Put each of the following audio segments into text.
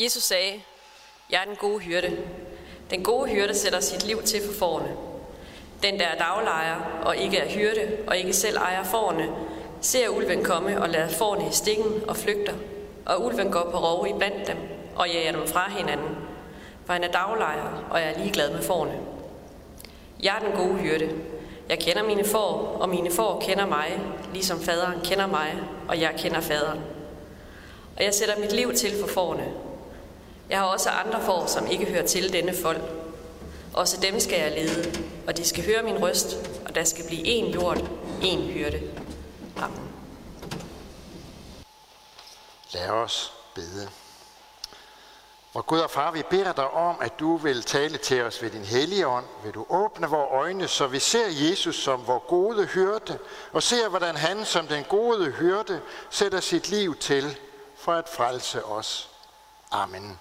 Jesus sagde, jeg er den gode hyrde. Den gode hyrde sætter sit liv til for forne. Den, der er daglejer og ikke er hyrde og ikke selv ejer forne, ser ulven komme og lader forne i stikken og flygter. Og ulven går på rov i blandt dem og jager dem fra hinanden. For han er daglejer og jeg er ligeglad med forne. Jeg er den gode hyrde. Jeg kender mine får, og mine får kender mig, ligesom faderen kender mig, og jeg kender faderen. Og jeg sætter mit liv til for forne. Jeg har også andre får, som ikke hører til denne folk. Også dem skal jeg lede, og de skal høre min røst, og der skal blive én jord, én hyrde. Amen. Lad os bede. Hvor Gud og far, vi beder dig om, at du vil tale til os ved din hellige ånd. Vil du åbne vores øjne, så vi ser Jesus som vores gode hyrde, og ser, hvordan han som den gode hyrde sætter sit liv til for at frelse os. Amen.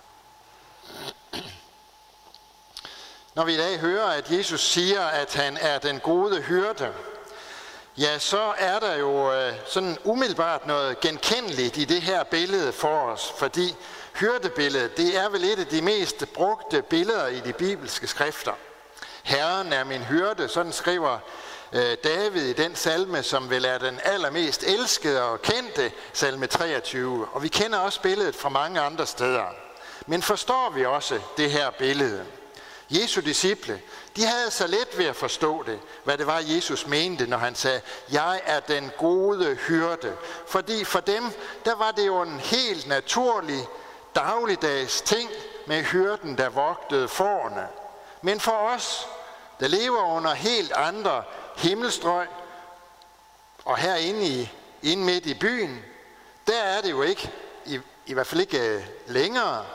Når vi i dag hører, at Jesus siger, at han er den gode hyrde, ja, så er der jo øh, sådan umiddelbart noget genkendeligt i det her billede for os, fordi hyrdebilledet, det er vel et af de mest brugte billeder i de bibelske skrifter. Herren er min hyrde, sådan skriver øh, David i den salme, som vel er den allermest elskede og kendte, salme 23. Og vi kender også billedet fra mange andre steder. Men forstår vi også det her billede? Jesu disciple, de havde så let ved at forstå det, hvad det var, Jesus mente, når han sagde, jeg er den gode hyrde. Fordi for dem, der var det jo en helt naturlig, dagligdags ting med hyrden, der vogtede forerne. Men for os, der lever under helt andre himmelstrøg, og herinde i, inde midt i byen, der er det jo ikke, i, i hvert fald ikke øh, længere,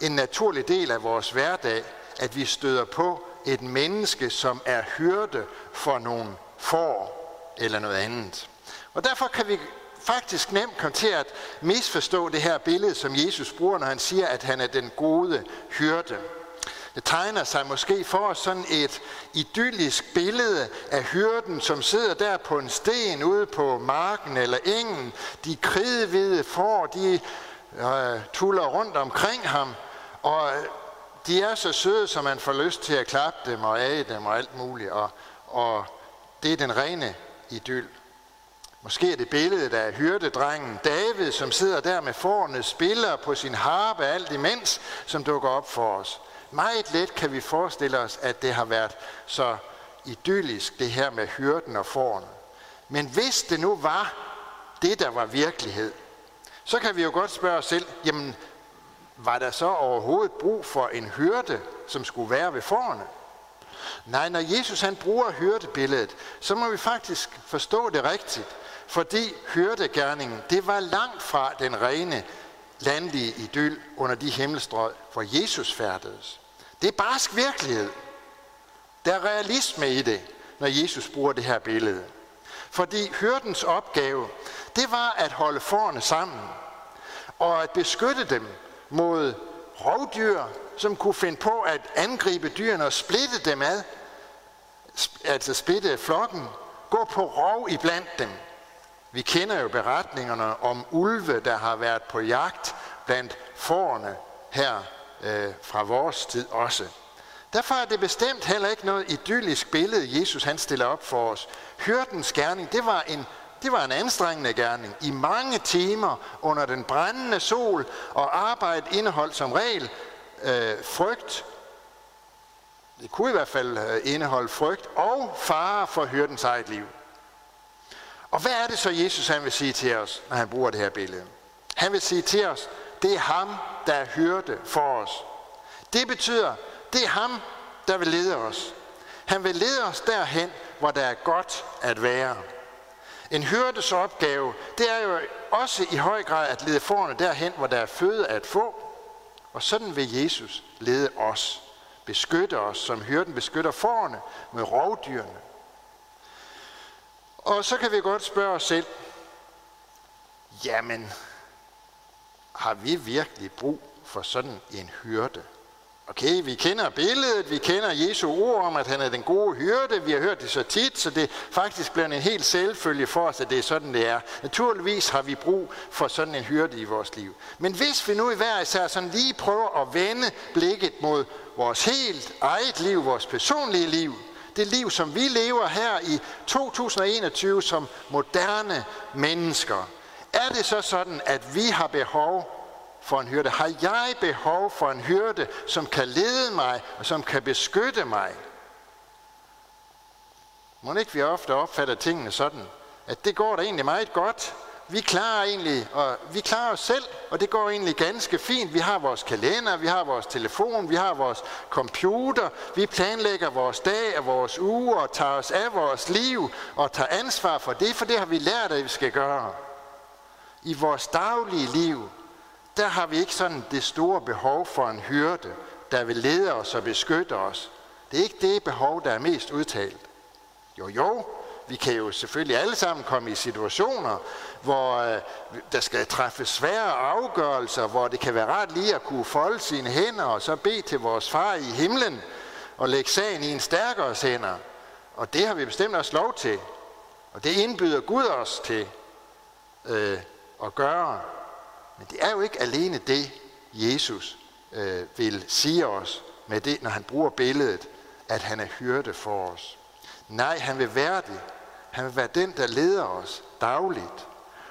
en naturlig del af vores hverdag, at vi støder på et menneske, som er hyrde for nogle får eller noget andet. Og derfor kan vi faktisk nemt komme til at misforstå det her billede, som Jesus bruger, når han siger, at han er den gode hyrde. Det tegner sig måske for os sådan et idyllisk billede af hyrden, som sidder der på en sten ude på marken eller engen. De kridhvide får, de øh, tuller rundt omkring ham, og øh, de er så søde, som man får lyst til at klappe dem og æde dem og alt muligt. Og, og det er den rene idyl. Måske er det billedet af hyrdedrengen David, som sidder der med forne, spiller på sin harpe alt imens, som dukker op for os. Meget let kan vi forestille os, at det har været så idyllisk, det her med hyrden og forne. Men hvis det nu var det, der var virkelighed, så kan vi jo godt spørge os selv, jamen, var der så overhovedet brug for en hyrde, som skulle være ved forerne? Nej, når Jesus han bruger hyrdebilledet, så må vi faktisk forstå det rigtigt. Fordi hyrdegærningen, det var langt fra den rene landlige idyl under de himmelstrøg, hvor Jesus færdedes. Det er barsk virkelighed. Der er realisme i det, når Jesus bruger det her billede. Fordi hyrdens opgave, det var at holde forerne sammen og at beskytte dem mod rovdyr, som kunne finde på at angribe dyrene og splitte dem ad, altså splitte flokken, gå på rov iblandt dem. Vi kender jo beretningerne om ulve, der har været på jagt blandt forerne her øh, fra vores tid også. Derfor er det bestemt heller ikke noget idyllisk billede, Jesus han stiller op for os. Hyrdens gerning, det var en det var en anstrengende gerning. I mange timer under den brændende sol, og arbejdet indeholdt som regel øh, frygt. Det kunne i hvert fald øh, indeholde frygt og fare for hyrdens eget liv. Og hvad er det så, Jesus han vil sige til os, når han bruger det her billede? Han vil sige til os, det er ham, der er hyrde for os. Det betyder, det er ham, der vil lede os. Han vil lede os derhen, hvor der er godt at være. En hyrdes opgave, det er jo også i høj grad at lede forerne derhen, hvor der er føde at få. Og sådan vil Jesus lede os, beskytte os, som hyrden beskytter forerne med rovdyrene. Og så kan vi godt spørge os selv, jamen, har vi virkelig brug for sådan en hyrde? Okay, vi kender billedet, vi kender Jesu ord om, at han er den gode hyrde. Vi har hørt det så tit, så det faktisk bliver en helt selvfølge for os, at det er sådan, det er. Naturligvis har vi brug for sådan en hyrde i vores liv. Men hvis vi nu i hver især sådan lige prøver at vende blikket mod vores helt eget liv, vores personlige liv, det liv, som vi lever her i 2021 som moderne mennesker, er det så sådan, at vi har behov for en hyrde? Har jeg behov for en hyrde, som kan lede mig og som kan beskytte mig? Må ikke vi ofte opfatter tingene sådan, at det går da egentlig meget godt. Vi klarer egentlig, og vi klarer os selv, og det går egentlig ganske fint. Vi har vores kalender, vi har vores telefon, vi har vores computer, vi planlægger vores dag og vores uge og tager os af vores liv og tager ansvar for det, for det har vi lært, at vi skal gøre. I vores daglige liv, der har vi ikke sådan det store behov for en hyrde, der vil lede os og beskytte os. Det er ikke det behov, der er mest udtalt. Jo, jo, vi kan jo selvfølgelig alle sammen komme i situationer, hvor øh, der skal træffes svære afgørelser, hvor det kan være rart lige at kunne folde sine hænder og så bede til vores far i himlen og lægge sagen i en stærkere hænder. Og det har vi bestemt os lov til. Og det indbyder Gud os til øh, at gøre. Men det er jo ikke alene det, Jesus øh, vil sige os med det, når han bruger billedet, at han er hyrde for os. Nej, han vil være det. Han vil være den, der leder os dagligt,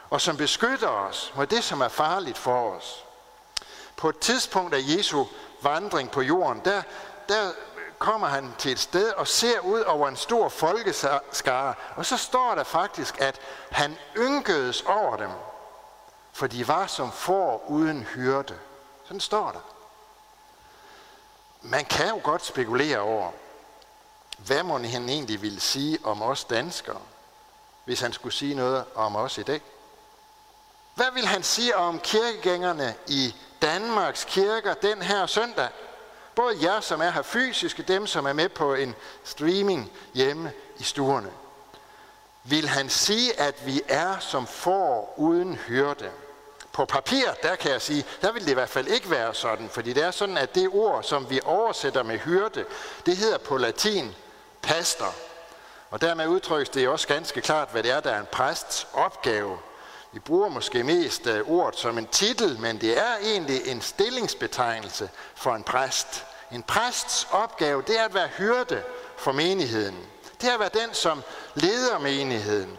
og som beskytter os mod det, som er farligt for os. På et tidspunkt af Jesu vandring på jorden, der, der kommer han til et sted og ser ud over en stor folkeskare, og så står der faktisk, at han ynkedes over dem for de var som får uden hyrde. Sådan står der. Man kan jo godt spekulere over, hvad må han egentlig ville sige om os danskere, hvis han skulle sige noget om os i dag. Hvad vil han sige om kirkegængerne i Danmarks kirker den her søndag? Både jer, som er her fysisk, og dem, som er med på en streaming hjemme i stuerne. Vil han sige, at vi er som får uden hyrde? På papir, der kan jeg sige, der vil det i hvert fald ikke være sådan, fordi det er sådan, at det ord, som vi oversætter med hyrde, det hedder på latin pastor. Og dermed udtrykkes det også ganske klart, hvad det er, der er en præsts opgave. Vi bruger måske mest øh, ordet som en titel, men det er egentlig en stillingsbetegnelse for en præst. En præsts opgave, det er at være hyrde for menigheden. Det er at være den, som leder menigheden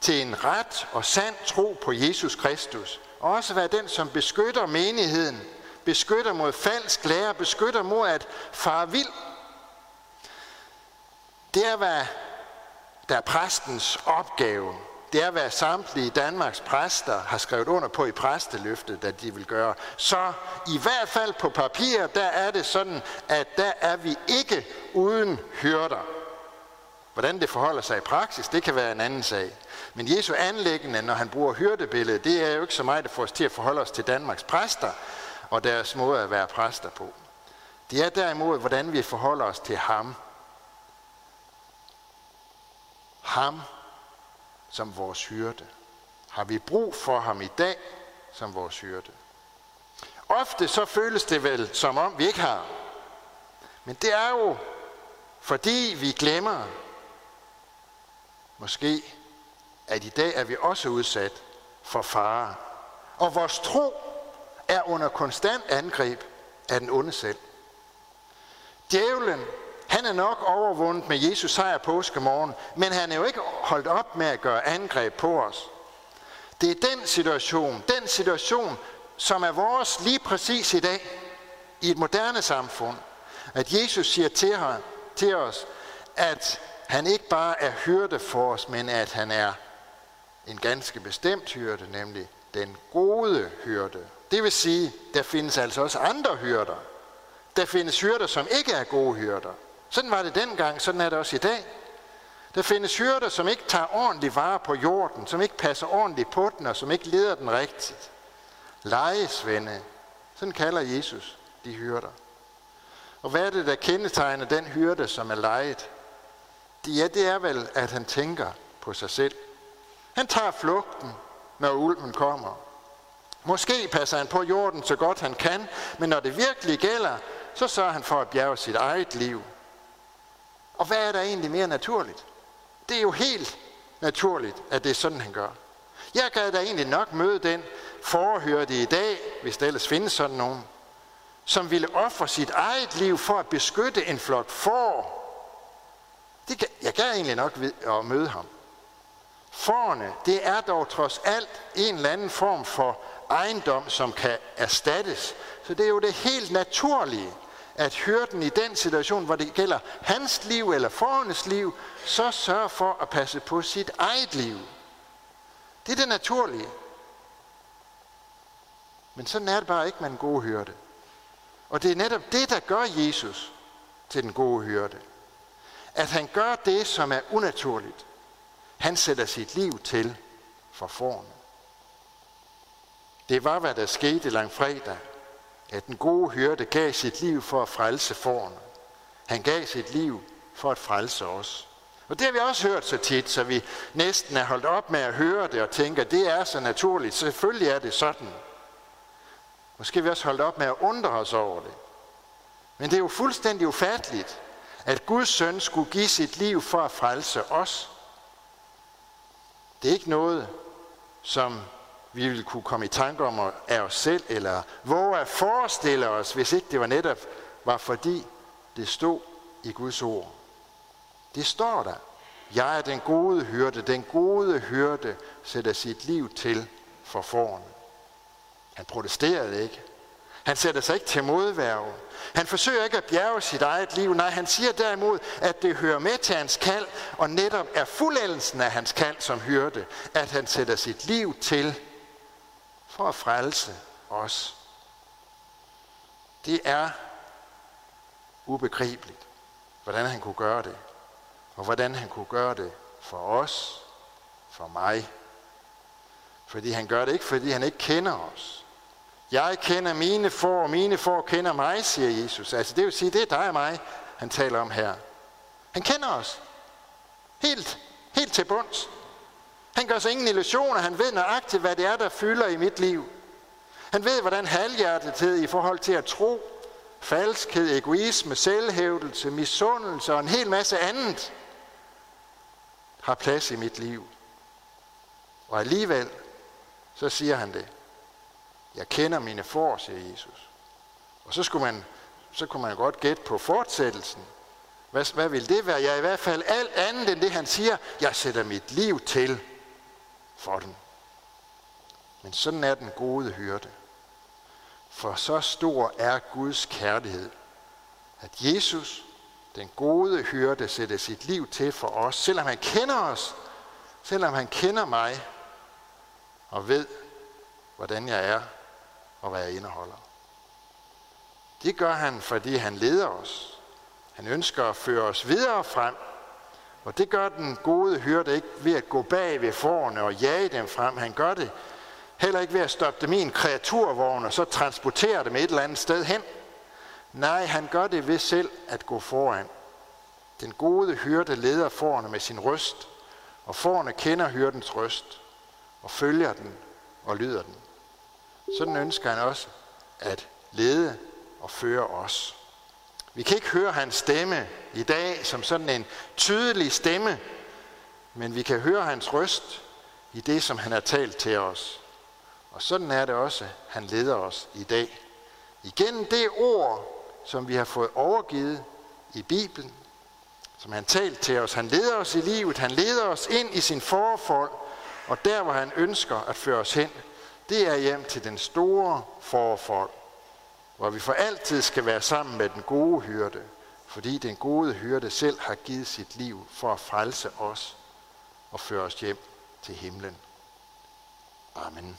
til en ret og sand tro på Jesus Kristus, også være den, som beskytter menigheden, beskytter mod falsk lære, beskytter mod at fare vild. Det er, hvad der er præstens opgave. Det er, hvad samtlige Danmarks præster har skrevet under på i præsteløftet, at de vil gøre. Så i hvert fald på papir, der er det sådan, at der er vi ikke uden hyrder. Hvordan det forholder sig i praksis, det kan være en anden sag. Men Jesu anlæggende, når han bruger hyrdebilledet, det er jo ikke så meget der får os til at forholde os til Danmarks præster og deres måde at være præster på. Det er derimod, hvordan vi forholder os til ham. Ham som vores hyrde. Har vi brug for ham i dag som vores hyrde? Ofte så føles det vel, som om vi ikke har. Men det er jo, fordi vi glemmer, måske at i dag er vi også udsat for fare. Og vores tro er under konstant angreb af den onde selv. Djævlen, han er nok overvundet med Jesus sejr påskemorgen, men han er jo ikke holdt op med at gøre angreb på os. Det er den situation, den situation, som er vores lige præcis i dag, i et moderne samfund, at Jesus siger til, her, til os, at han ikke bare er hyrde for os, men at han er en ganske bestemt hyrde, nemlig den gode hyrde. Det vil sige, der findes altså også andre hyrder. Der findes hyrder, som ikke er gode hyrder. Sådan var det dengang, sådan er det også i dag. Der findes hyrder, som ikke tager ordentlig vare på jorden, som ikke passer ordentligt på den, og som ikke leder den rigtigt. Lejesvende. Sådan kalder Jesus de hyrder. Og hvad er det, der kendetegner den hyrde, som er lejet? Ja, det er vel, at han tænker på sig selv. Han tager flugten, når ulven kommer. Måske passer han på jorden så godt han kan, men når det virkelig gælder, så sørger han for at bjerge sit eget liv. Og hvad er der egentlig mere naturligt? Det er jo helt naturligt, at det er sådan, han gør. Jeg gad da egentlig nok møde den forhørte i dag, hvis der ellers findes sådan nogen, som ville ofre sit eget liv for at beskytte en flok får. Det kan, jeg gad egentlig nok at møde ham. Forne, det er dog trods alt en eller anden form for ejendom, som kan erstattes. Så det er jo det helt naturlige, at hørten i den situation, hvor det gælder hans liv eller fornes liv, så sørger for at passe på sit eget liv. Det er det naturlige. Men sådan er det bare ikke med en god hørte. Og det er netop det, der gør Jesus til den gode hørte. At han gør det, som er unaturligt. Han sætter sit liv til for forne. Det var, hvad der skete langfredag, at den gode hyrde gav sit liv for at frelse forne. Han gav sit liv for at frelse os. Og det har vi også hørt så tit, så vi næsten er holdt op med at høre det og tænker, det er så naturligt. Selvfølgelig er det sådan. Måske vi også holdt op med at undre os over det. Men det er jo fuldstændig ufatteligt, at Guds søn skulle give sit liv for at frelse os. Det er ikke noget, som vi ville kunne komme i tanke om af os selv, eller våge at forestille os, hvis ikke det var netop var fordi det stod i Guds ord. Det står der. Jeg er den gode hyrde. Den gode hyrde sætter sit liv til for foran. Han protesterede ikke. Han sætter sig ikke til modværge. Han forsøger ikke at bjerge sit eget liv. Nej, han siger derimod, at det hører med til hans kald, og netop er fuldendelsen af hans kald som hyrde, at han sætter sit liv til for at frelse os. Det er ubegribeligt, hvordan han kunne gøre det, og hvordan han kunne gøre det for os, for mig. Fordi han gør det ikke, fordi han ikke kender os. Jeg kender mine får, og mine får kender mig, siger Jesus. Altså det vil sige, det er dig og mig, han taler om her. Han kender os. Helt, helt til bunds. Han gør sig ingen illusioner. Han ved nøjagtigt, hvad det er, der fylder i mit liv. Han ved, hvordan halvhjertethed i forhold til at tro, falskhed, egoisme, selvhævdelse, misundelse og en hel masse andet har plads i mit liv. Og alligevel, så siger han det. Jeg kender mine får, siger Jesus. Og så, skulle man, så kunne man godt gætte på fortsættelsen. Hvad, hvad vil det være? Jeg er i hvert fald alt andet end det, han siger. Jeg sætter mit liv til for den. Men sådan er den gode hyrde. For så stor er Guds kærlighed, at Jesus, den gode hyrde, sætter sit liv til for os, selvom han kender os, selvom han kender mig, og ved, hvordan jeg er, og hvad jeg indeholder. Det gør han, fordi han leder os. Han ønsker at føre os videre frem. Og det gør den gode hyrde ikke ved at gå bag ved forerne og jage dem frem. Han gør det heller ikke ved at stoppe dem i en kreaturvogn og så transportere dem et eller andet sted hen. Nej, han gør det ved selv at gå foran. Den gode hyrde leder forerne med sin røst, og forerne kender hyrdens røst og følger den og lyder den. Sådan ønsker han også at lede og føre os. Vi kan ikke høre hans stemme i dag som sådan en tydelig stemme, men vi kan høre hans røst i det, som han har talt til os. Og sådan er det også, han leder os i dag. Igen det ord, som vi har fået overgivet i Bibelen, som han talt til os. Han leder os i livet, han leder os ind i sin forfold, og der, hvor han ønsker at føre os hen, det er hjem til den store forfold, hvor vi for altid skal være sammen med den gode hyrde, fordi den gode hyrde selv har givet sit liv for at frelse os og føre os hjem til himlen. Amen.